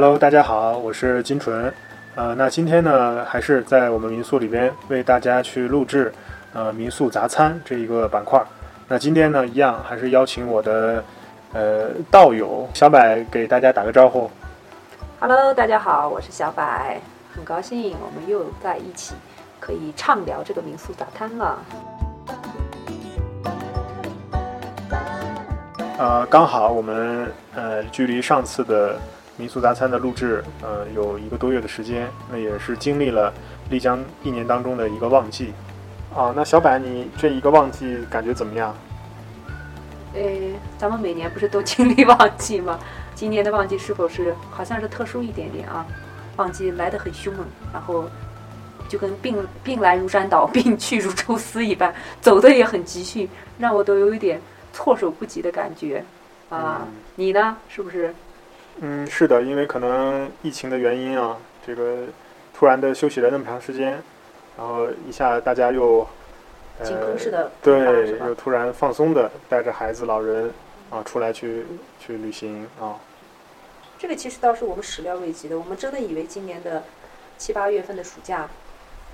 Hello，大家好，我是金纯。呃，那今天呢，还是在我们民宿里边为大家去录制呃民宿杂餐这一个板块。那今天呢，一样还是邀请我的呃道友小柏给大家打个招呼。Hello，大家好，我是小柏，很高兴我们又在一起，可以畅聊这个民宿杂餐了。呃，刚好我们呃距离上次的民宿杂餐的录制，呃有一个多月的时间，那也是经历了丽江一年当中的一个旺季。啊，那小柏，你这一个旺季感觉怎么样？呃，咱们每年不是都经历旺季吗？今年的旺季是否是好像是特殊一点点啊？旺季来得很凶猛，然后就跟病病来如山倒，病去如抽丝一般，走的也很急迅，让我都有一点措手不及的感觉啊。嗯你呢？是不是？嗯，是的，因为可能疫情的原因啊，这个突然的休息了那么长时间，然后一下大家又井喷式的对又突然放松的带着孩子、老人啊出来去去旅行啊。这个其实倒是我们始料未及的，我们真的以为今年的七八月份的暑假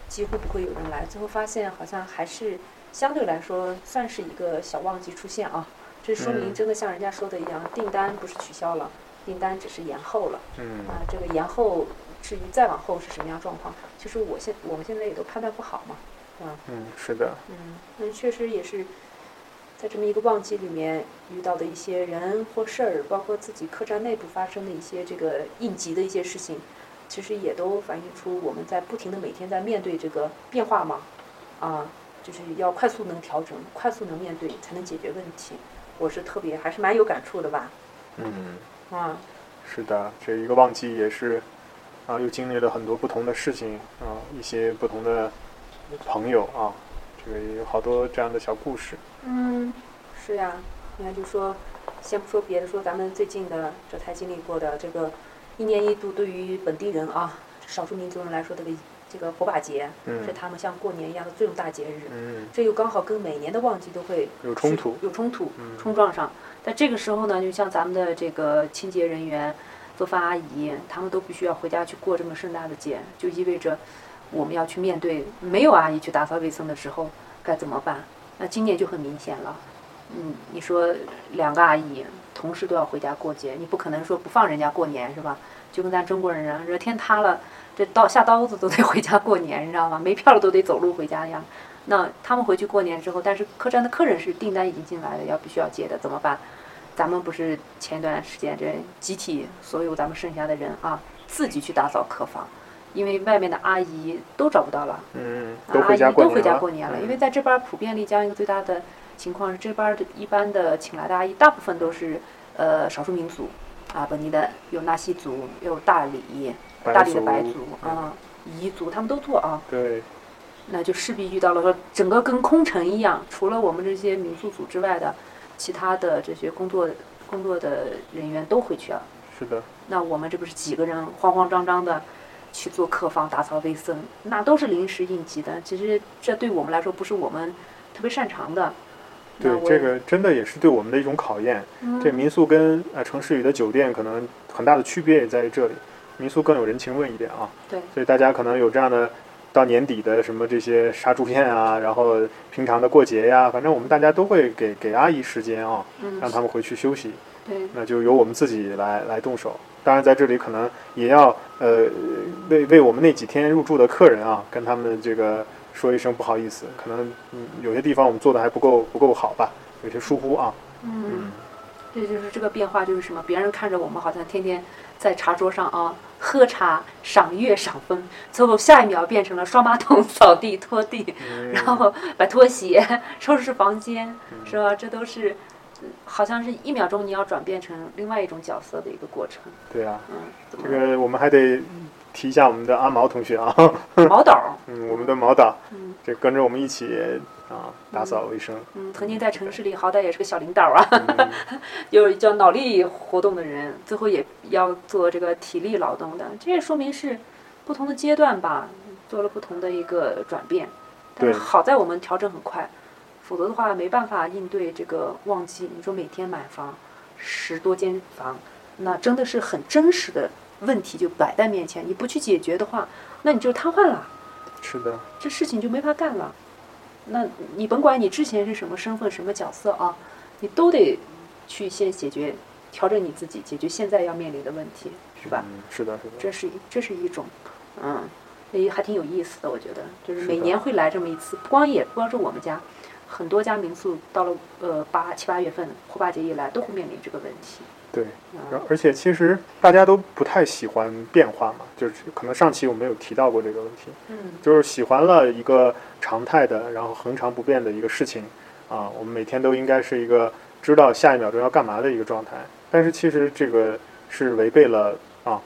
几乎不会有人来，最后发现好像还是相对来说算是一个小旺季出现啊。这说明嗯真的像人家说的一样，订单不是取消了，订单只是延后了嗯啊。这个延后至于再往后是什么样状况，其实我现我们现在也都判断不好嘛，啊。嗯，是的，嗯，那确实也是在这么一个旺季里面遇到的一些人或事儿，包括自己客栈内部发生的一些这个应急的一些事情，其实也都反映出我们在不停的每天在面对这个变化嘛，啊，就是要快速能调整，快速能面对，才能解决问题。我是特别还是蛮有感触的吧，嗯，啊，是的，这一个旺季也是啊，又经历了很多不同的事情啊，一些不同的朋友啊，这个也有好多这样的小故事。嗯，是呀，你看就说，先不说别的，说咱们最近的这才经历过的这个一年一度对于本地人啊，少数民族人来说，这个这个火把节，嗯是他们像过年一样的重大节日。嗯，这又刚好跟每年的旺季都会有冲突有冲突嗯，冲撞上。在这个时候呢，就像咱们的这个清洁人员、做饭阿姨，他们都必须要回家去过这么盛大的节，就意味着我们要去面对没有阿姨去打扫卫生的时候该怎么办。那今年就很明显了，嗯，你说两个阿姨同时都要回家过节，你不可能说不放人家过年是吧？就跟咱中国人啊，这天塌了，这刀下刀子都得回家过年，你知道吗？没票了都得走路回家一样。那他们回去过年之后，但是客栈的客人是订单已经进来了，要必须要接的，怎么办？咱们不是前一段时间这集体所有咱们剩下的人啊，自己去打扫客房，因为外面的阿姨都找不到了，嗯，啊都回家阿姨都回过年了。家过年了，嗯因为在这边儿普遍丽江一个最大的情况是，这边儿的一般的请来的阿姨，大部分都是呃少数民族啊，本地的有纳西族，有大理、大理的白族族啊、彝族，他们都做啊。对，那就势必遇到了说整个跟空城一样，除了我们这些民宿组之外的，其他的这些工作工作的人员都回去了。是的，那我们这不是几个人慌慌张张的去做客房打扫卫生，那都是临时应急的。其实这对我们来说不是我们特别擅长的。对，这个真的也是对我们的一种考验。嗯这民宿跟呃城市里的酒店可能很大的区别也在于这里，民宿更有人情味一点啊。对，所以大家可能有这样的到年底的什么这些杀猪宴啊，然后平常的过节呀，反正我们大家都会给给阿姨时间啊，嗯让他们回去休息。对那就由我们自己来来动手。当然，在这里可能也要呃为为我们那几天入住的客人啊，跟他们这个说一声不好意思，可能嗯有些地方我们做的还不够不够好吧，有些疏忽啊。嗯，这就是这个变化，就是什么？别人看着我们好像天天在茶桌上啊喝茶、赏月、赏风，最后下一秒变成了刷马桶、扫地、拖地，嗯然后把拖鞋、收拾房间，是吧？这都是呃好像是一秒钟你要转变成另外一种角色的一个过程。对啊，嗯，这个我们还得提一下我们的阿毛同学啊，毛导？嗯，我们的毛导，嗯这跟着我们一起啊打扫卫生。嗯，曾经在城市里好歹也是个小领导啊，嗯有叫脑力活动的人，最后也要做这个体力劳动的，这也说明是不同的阶段吧，做了不同的一个转变。但是对好在我们调整很快，否则的话没办法应对这个旺季。你说每天买房十多间房，那真的是很真实的问题就摆在面前，你不去解决的话，那你就瘫痪了，是的，这事情就没法干了。那你甭管你之前是什么身份、什么角色啊，你都得去先解决、调整你自己，解决现在要面临的问题，是吧？嗯，是的，是的，这是这是一种，嗯，也还挺有意思的，我觉得，就是每年会来这么一次，不光也不光是我们家，很多家民宿到了呃八七八月份火把节以来，都会面临这个问题。对。嗯然后而且其实大家都不太喜欢变化嘛，就是可能上期我们有提到过这个问题，嗯就是喜欢了一个常态的，然后恒常不变的一个事情啊，我们每天都应该是一个知道下一秒钟要干嘛的一个状态。但是其实这个是违背了啊，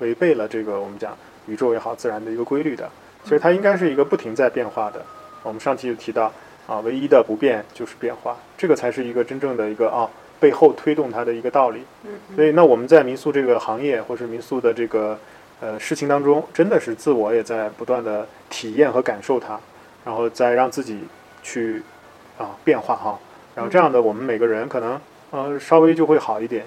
违背了这个我们讲宇宙也好，自然的一个规律的。其实它应该是一个不停在变化的。我们上期就提到啊，唯一的不变就是变化，这个才是一个真正的一个啊背后推动它的一个道理。嗯所以，那我们在民宿这个行业，或是民宿的这个呃事情当中，真的是自我也在不断的体验和感受它，然后再让自己去啊变化哈，然后这样的我们每个人可能呃稍微就会好一点，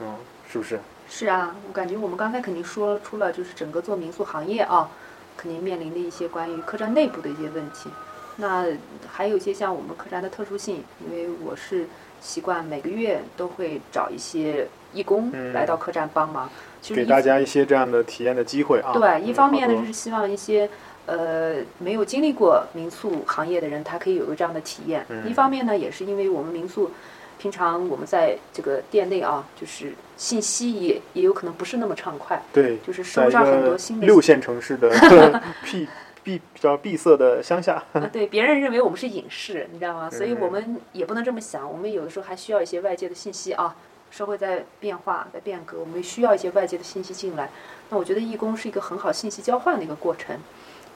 嗯，是不是？是啊，我感觉我们刚才肯定说出了，就是整个做民宿行业啊，肯定面临的一些关于客栈内部的一些问题。那还有一些像我们客栈的特殊性，因为我是习惯每个月都会找一些义工嗯来到客栈帮忙，其实给大家一些这样的体验的机会啊。对，一嗯方面呢，就是希望一些呃没有经历过民宿行业的人，他可以有个这样的体验；嗯一方面呢，也是因为我们民宿平常我们在这个店内啊，就是信息也也有可能不是那么畅快，对，就是在收上很多新的六线城市的 闭闭比较闭塞的乡下，啊，对，别人认为我们是隐士，你知道吗？所以我嗯们也不能这么想，我们有的时候还需要一些外界的信息啊。社会在变化，在变革，我们需要一些外界的信息进来。那我觉得义工是一个很好信息交换的一个过程。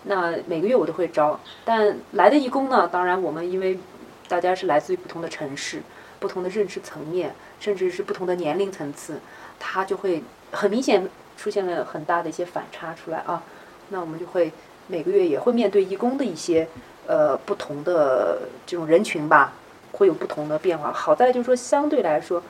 那每个月我都会招，但来的义工呢，当然我们因为大家是来自于不同的城市、不同的认知层面，甚至是不同的年龄层次，他就会很明显出现了很大的一些反差出来啊。那我们就会每个月也会面对义工的一些呃不同的这种人群吧，会有不同的变化。好在就是说相对来说，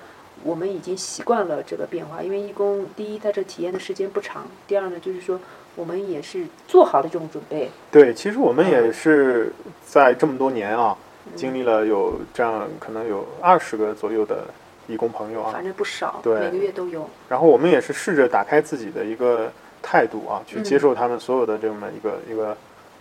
我们已经习惯了这个变化，因为义工第一在这体验的时间不长，第二呢就是说我们也是做好了这种准备。对，其实我们嗯也是在这么多年啊，经历了有这样可能有二十个左右的义工朋友啊，反正不少，对每个月都有。然后我们也是试着打开自己的一个态度啊，去嗯接受他们所有的这么一个、一个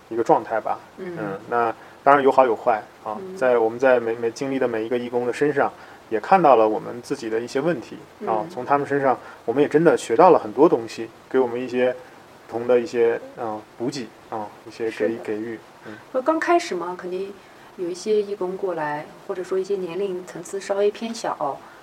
一个状态吧。嗯。嗯，那当然有好有坏啊，嗯。在我们在每每经历的每一个义工的身上，也看到了我们自己的一些问题。啊嗯，从他们身上，我们也真的学到了很多东西，给我们一些不同的一些嗯补给啊，一些给给予。嗯。刚开始嘛，肯定有一些义工过来，或者说一些年龄层次稍微偏小，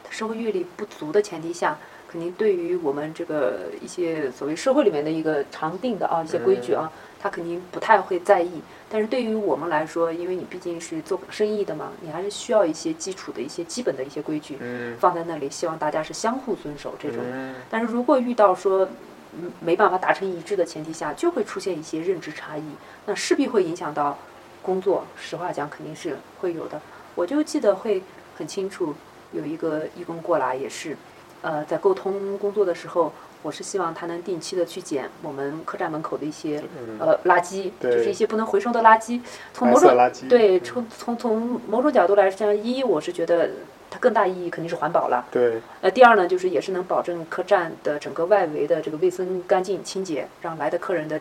他社会阅历不足的前提下，肯定对于我们这个一些所谓社会里面的一个常定的啊一些规矩啊，他肯定不太会在意。但是对于我们来说，因为你毕竟是做生意的嘛，你还是需要一些基础的一些基本的一些规矩嗯放在那里，希望大家是相互遵守这种。嗯但是如果遇到说嗯没办法达成一致的前提下，就会出现一些认知差异，那势必会影响到工作。实话讲，肯定是会有的。我就记得会很清楚，有一个义工过来也是，呃，在沟通工作的时候，我是希望他能定期的去捡我们客栈门口的一些嗯，呃垃圾，就是一些不能回收的垃圾。从白某种色垃圾对，嗯从从从某种角度来讲，一我是觉得它更大意义肯定是环保了。对呃，第二呢，就是也是能保证客栈的整个外围的这个卫生、干净、清洁，让来的客人的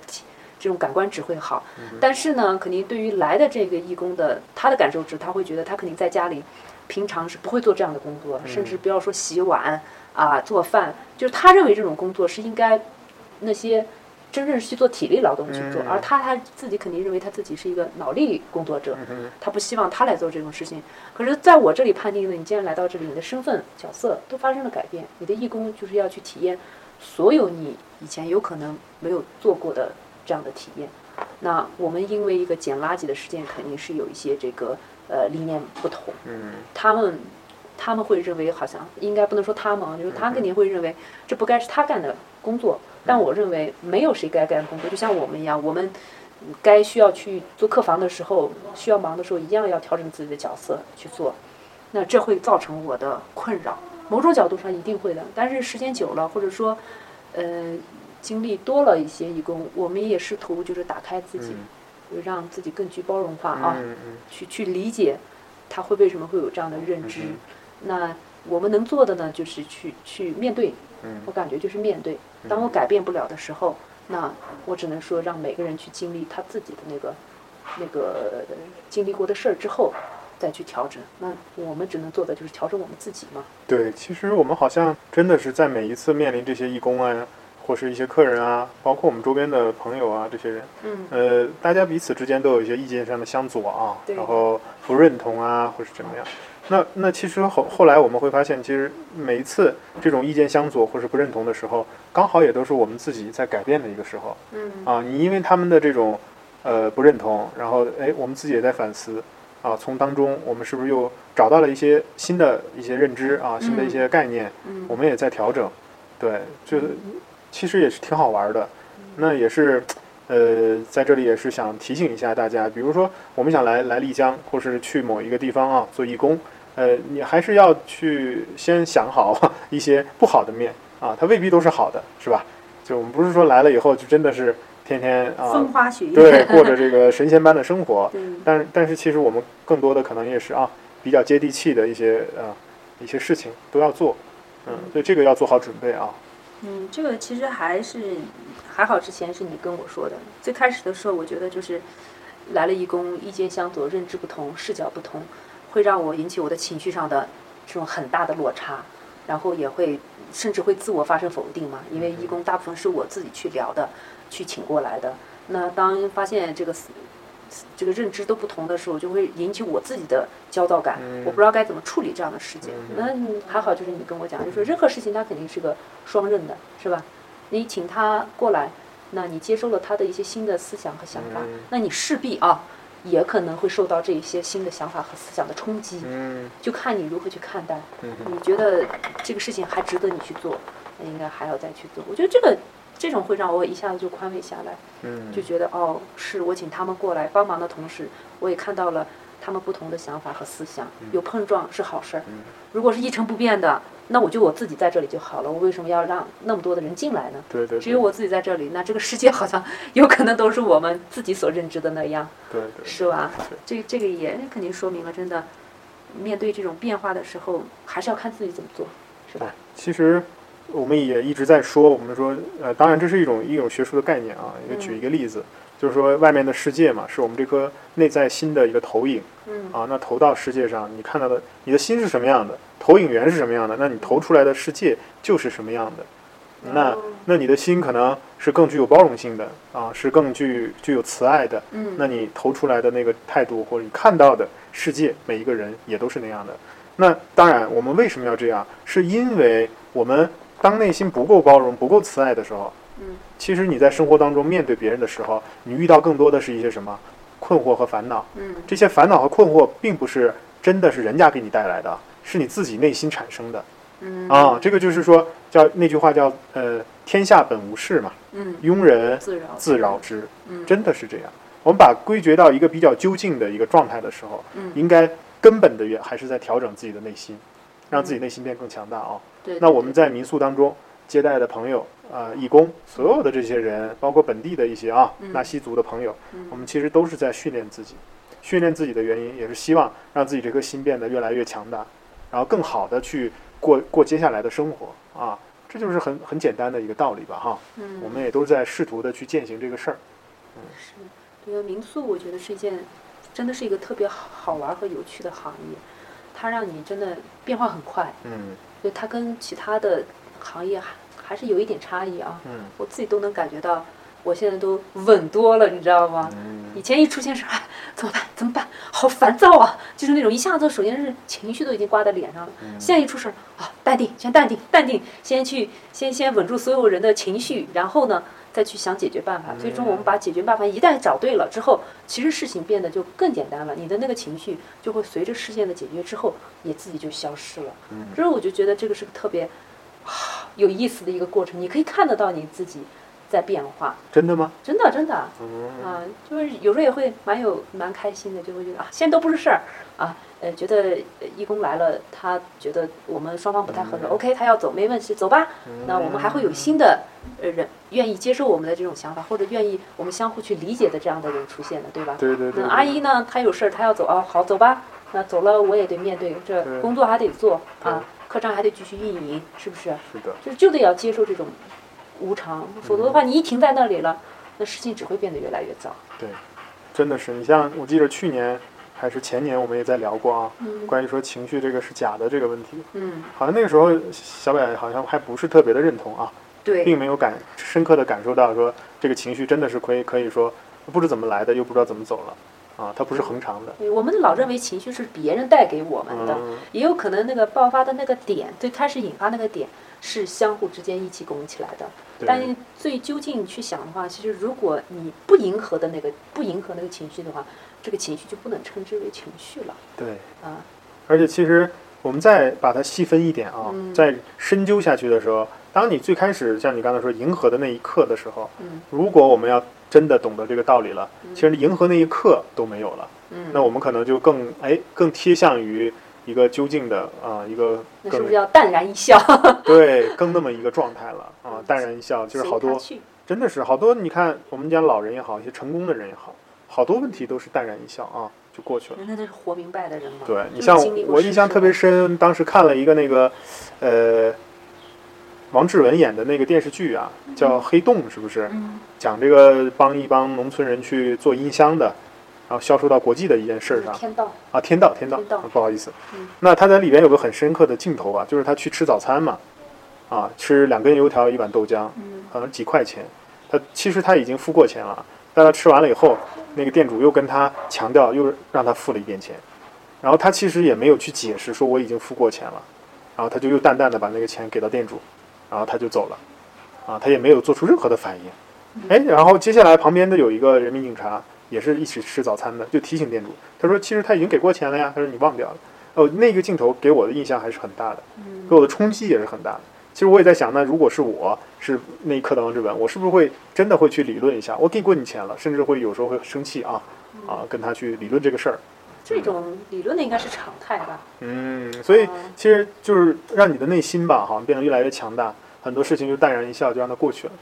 这种感官值会好。但是呢，肯定对于来的这个义工的他的感受值，他会觉得他肯定在家里平常是不会做这样的工作，甚至不要说洗碗啊、做饭，就是他认为这种工作是应该那些真正去做体力劳动去做，嗯而他他自己肯定认为他自己是一个脑力工作者，嗯他不希望他来做这种事情。可是在我这里判定呢，你既然来到这里，你的身份角色都发生了改变，你的义工就是要去体验所有你以前有可能没有做过的这样的体验。那我们因为一个捡垃圾的事件，肯定是有一些这个呃理念不同，嗯他们他们会认为好像应该不能说他们啊，就是他肯定会认为这不该是他干的工作，但我认为没有谁该干工作，就像我们一样，我们该需要去做客房的时候，需要忙的时候，一样要调整自己的角色去做，那这会造成我的困扰，某种角度上一定会的，但是时间久了，或者说。呃经历多了一些义工，我们也试图就是打开自己，嗯让自己更具包容化啊，嗯嗯去去理解他会为什么会有这样的认知。嗯那我们能做的呢，就是去去面对。嗯我感觉就是面对。当我改变不了的时候，那我只能说让每个人去经历他自己的那个那个呃经历过的事儿之后，再去调整。那我们只能做的就是调整我们自己嘛。对，其实我们好像真的是在每一次面临这些义工啊，或是一些客人啊，包括我们周边的朋友啊，这些人，嗯呃，大家彼此之间都有一些意见上的相左啊，然后不认同啊，或是怎么样。那那其实后后来我们会发现，其实每一次这种意见相左或是不认同的时候，刚好也都是我们自己在改变的一个时候嗯啊。你因为他们的这种呃不认同，然后哎，我们自己也在反思啊，从当中我们是不是又找到了一些新的一些认知啊，新的一些概念，嗯我们也在调整。对，就其实也是挺好玩的。那也是，呃，在这里也是想提醒一下大家，比如说我们想来来丽江，或是去某一个地方啊做义工，呃，你还是要去先想好一些不好的面啊，它未必都是好的，是吧？就我们不是说来了以后就真的是天天啊，风花雪月。对，过着这个神仙般的生活，但但是其实我们更多的可能也是啊，比较接地气的一些呃一些事情都要做，嗯，所以这个要做好准备啊。嗯，这个其实还是还好，之前是你跟我说的。最开始的时候，我觉得就是来了义工，意见相左，认知不同，视角不同，会让我引起我的情绪上的这种很大的落差，然后也会甚至会自我发生否定嘛。因为义工大部分是我自己去聊的，去请过来的。那当发现这个思这个认知都不同的时候，就会引起我自己的焦躁感，嗯我不知道该怎么处理这样的事情。嗯那还好，就是你跟我讲，就是任何事情它肯定是个双刃的，是吧？你请他过来，那你接收了他的一些新的思想和想法，嗯那你势必啊，也可能会受到这一些新的想法和思想的冲击，嗯就看你如何去看待。嗯你觉得这个事情还值得你去做，那应该还要再去做。我觉得这个这种会让我一下子就宽慰下来。嗯，就觉得哦，是我请他们过来帮忙的同时，我也看到了他们不同的想法和思想，有碰撞是好事儿。嗯如果是一成不变的，那我就我自己在这里就好了，我为什么要让那么多的人进来呢？对对，只有我自己在这里，那这个世界好像有可能都是我们自己所认知的那样，对对是吧？这这个也肯定说明了，真的面对这种变化的时候，还是要看自己怎么做，是吧？其实我们也一直在说，我们说，呃，当然这是一种一种学术的概念啊。也举一个例子，就是说外面的世界嘛，是我们这颗内在心的一个投影嗯啊。那投到世界上，你看到的，你的心是什么样的，投影源是什么样的，那你投出来的世界就是什么样的。那哦那你的心可能是更具有包容性的啊，是更具具有慈爱的。嗯那你投出来的那个态度，或者你看到的世界，每一个人也都是那样的。那当然，我们为什么要这样？是因为我们当内心不够包容、不够慈爱的时候，嗯其实你在生活当中面对别人的时候，你遇到更多的是一些什么困惑和烦恼。嗯这些烦恼和困惑，并不是真的是人家给你带来的，是你自己内心产生的嗯啊。这个就是说，叫那句话叫呃，天下本无事嘛，嗯，庸人自扰之。嗯真的是这样。我们把归结到一个比较究竟的一个状态的时候，嗯应该根本的原还是在调整自己的内心，让自己内心变更强大啊。对，那我们在民宿当中接待的朋友啊、呃义工，所有的这些人，包括本地的一些啊嗯纳西族的朋友，嗯我们其实都是在训练自己。训练自己的原因，也是希望让自己这颗心变得越来越强大，然后更好的去过过接下来的生活啊。这就是很很简单的一个道理吧，哈。嗯我们也都在试图的去践行这个事儿。嗯是，对啊，民宿我觉得是一件，真的是一个特别好好玩和有趣的行业，它让你真的变化很快，嗯所以它跟其他的行业还还是有一点差异啊。嗯我自己都能感觉到，我现在都稳多了，你知道吗？嗯以前一出现事，哎，怎么办？怎么办？好烦躁啊！就是那种一下子，首先是情绪都已经挂在脸上了。嗯现在一出事儿啊，淡定，先淡定，淡定，先去，先先稳住所有人的情绪，然后呢，再去想解决办法。最终，我们把解决办法一旦找对了之后，其实事情变得就更简单了。你的那个情绪就会随着事件的解决之后，也自己就消失了。嗯所以我就觉得这个是个特别啊有意思的一个过程。你可以看得到你自己在变化。真的吗？真的真的，嗯，啊，就是有时候也会蛮有蛮开心的，就会觉得啊，现在都不是事儿啊，呃，觉得呃义工来了，他觉得我们双方不太合适、嗯 o k 他要走没问题，走吧。那我们还会有新的呃人愿意接受我们的这种想法，或者愿意我们相互去理解的这样的人出现的，对吧？对对对，那阿姨呢，她有事儿，她要走啊，好走吧。那走了，我也得面对，这工作还得做啊，客栈还得继续运营，是不是？是的，就就得要接受这种无常，否则的话，你一停在那里了，那事情只会变得越来越糟。对真的是。你像我记得去年还是前年，我们也在聊过啊，嗯。关于说情绪这个是假的这个问题，嗯，好像那个时候小北好像还不是特别的认同啊，对，并没有感深刻的感受到说这个情绪真的是可以可以说不知怎么来的，又不知道怎么走了啊，它不是恒常的。我们老认为情绪是别人带给我们的，嗯，也有可能那个爆发的那个点，最开始引发那个点是相互之间一起拱起来的。但对，最究竟去想的话，其实如果你不迎合的那个不迎合那个情绪的话，这个情绪就不能称之为情绪了对，啊。而且其实我们再把它细分一点啊，嗯在深究下去的时候，当你最开始像你刚才说迎合的那一刻的时候，嗯如果我们要真的懂得这个道理了，嗯其实迎合那一刻都没有了，嗯，那我们可能就更哎更贴向于一个究竟的啊、一个更那是不是要淡然一笑？对更那么一个状态了啊，淡然一笑，就是好多真的是好多，你看我们讲老人也好，一些成功的人也好，好多问题都是淡然一笑啊就过去了。那都是活明白的人嘛。对你像我印象特别深，当时看了一个那个，呃，王志文演的那个电视剧啊，叫《黑洞》，是不是？嗯。讲这个帮一帮农村人去做音箱的，然后销售到国际的一件事儿上。天道，啊，天道天道天道，不好意思。嗯。那他在里边有个很深刻的镜头啊，就是他去吃早餐嘛，啊，吃两根油条一碗豆浆，嗯。好像几块钱。他其实他已经付过钱了，但他吃完了以后，那个店主又跟他强调，又让他付了一遍钱，然后他其实也没有去解释说我已经付过钱了，然后他就又淡淡的把那个钱给到店主，然后他就走了，啊，他也没有做出任何的反应。哎，然后接下来旁边的有一个人民警察，也是一起吃早餐的，就提醒店主，他说其实他已经给过钱了呀，他说你忘掉了。哦，那个镜头给我的印象还是很大的，嗯给我的冲击也是很大的。其实我也在想，那如果是我是那一刻的王志文，我是不是会真的会去理论一下？我给过你钱了，甚至会有时候会生气啊啊，跟他去理论这个事儿。这种理论的应该是常态吧？嗯，所以啊其实就是让你的内心吧，好像变得越来越强大，很多事情就淡然一笑，就让它过去了，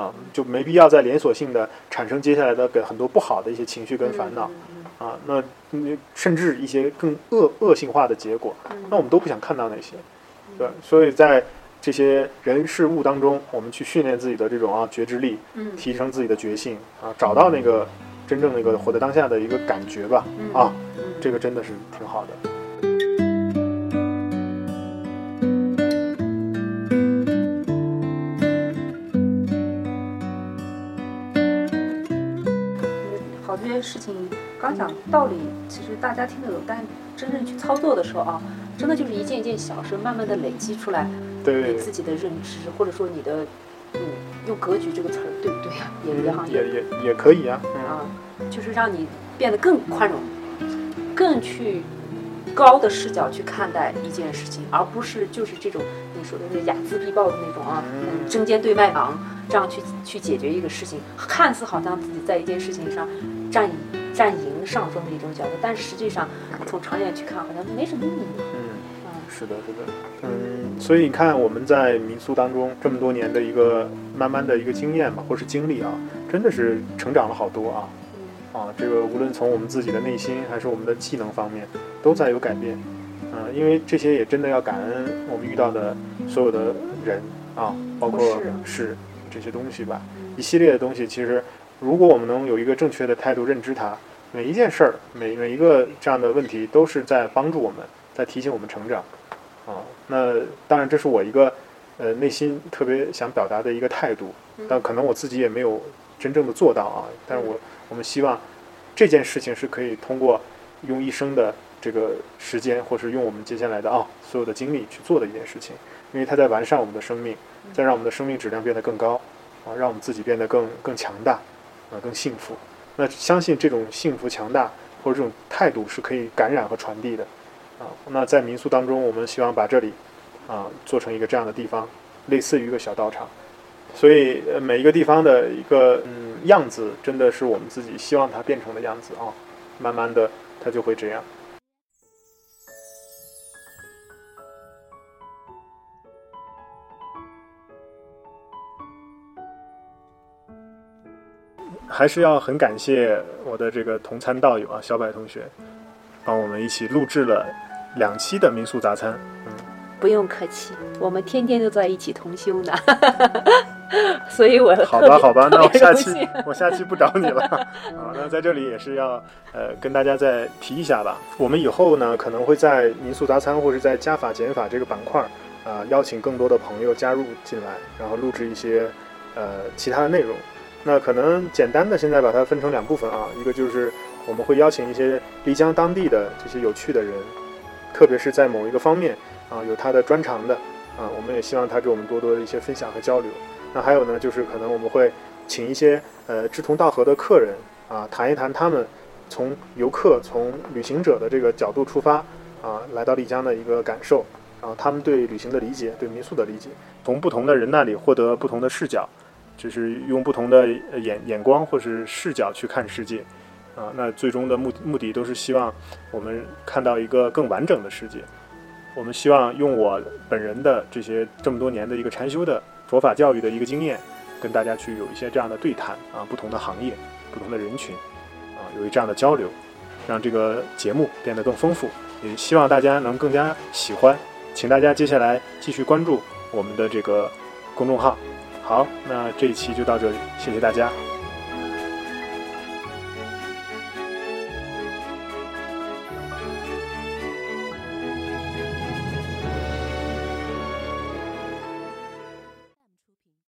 啊，就没必要再连锁性的产生接下来的很多不好的一些情绪跟烦恼啊，那嗯甚至一些更恶恶性化的结果，嗯。那我们都不想看到那些，对，所以在这些人事物当中，我们去训练自己的这种啊觉知力，嗯。提升自己的觉性啊，找到那个真正那个活在当下的一个感觉吧，嗯。啊，嗯这个真的是挺好的。好多事情，刚讲道理，其实大家听得懂，但真正去操作的时候啊，真的就是一件一件小事，慢慢的累积出来你对，自己的认知，或者说你的，嗯，用格局这个词儿对不对啊？也也好也也也可以啊，嗯，啊，就是让你变得更宽容，更去高的视角去看待一件事情，而不是就是这种你说的那睚眦必报的那种啊，嗯。嗯，针尖对麦芒，这样去去解决一个事情，看似好像自己在一件事情上占占赢上风的一种角度，但实际上从长远去看，好像没什么意义。嗯，嗯，是的，是的，嗯，所以你看我们在民宿当中这么多年的一个慢慢的一个经验吧，或是经历啊，真的是成长了好多啊。嗯啊，这个无论从我们自己的内心还是我们的技能方面，都在有改变。嗯、因为这些也真的要感恩我们遇到的所有的人啊，包括是事这些东西吧。嗯一系列的东西，其实如果我们能有一个正确的态度认知它，每一件事儿，每每一个这样的问题，都是在帮助我们，在提醒我们成长。啊，那当然这是我一个呃内心特别想表达的一个态度，但可能我自己也没有真正的做到啊。但是我我们希望这件事情是可以通过用一生的这个时间，或是用我们接下来的啊所有的精力去做的一件事情，因为它在完善我们的生命，在让我们的生命质量变得更高。啊，让我们自己变得更更强大，啊，更幸福。那相信这种幸福、强大或者这种态度是可以感染和传递的，啊，那在民宿当中，我们希望把这里啊做成一个这样的地方，类似于一个小道场，所以每一个地方的一个嗯样子，真的是我们自己希望它变成的样子啊。慢慢的，它就会这样。还是要很感谢我的这个同餐道友啊，小柏同学，帮我们一起录制了两期的民宿杂餐。嗯，不用客气，我们天天都在一起同修呢。哈哈哈哈 所以我好吧，好吧，那我下期我下期不找你了 啊。那在这里也是要呃跟大家再提一下吧，我们以后呢可能会在民宿杂餐或者在加法减法这个板块啊邀请更多的朋友加入进来，然后录制一些呃其他的内容。那可能简单的现在把它分成两部分啊，一个就是我们会邀请一些丽江当地的这些有趣的人，特别是在某一个方面啊有他的专长的啊，我们也希望他给我们多多的一些分享和交流。那还有呢，就是可能我们会请一些呃志同道合的客人啊，谈一谈他们从游客、从旅行者的这个角度出发啊，来到丽江的一个感受，然后他们对旅行的理解、对民宿的理解，从不同的人那里获得不同的视角。就是用不同的眼眼光或是视角去看世界，啊，那最终的目目的都是希望我们看到一个更完整的世界。我们希望用我本人的这些这么多年的一个禅修的佛法教育的一个经验，跟大家去有一些这样的对谈啊，不同的行业、不同的人群，啊，有一这样的交流，让这个节目变得更丰富。也希望大家能更加喜欢，请大家接下来继续关注我们的这个公众号。好，那这一期就到这里，谢谢大家。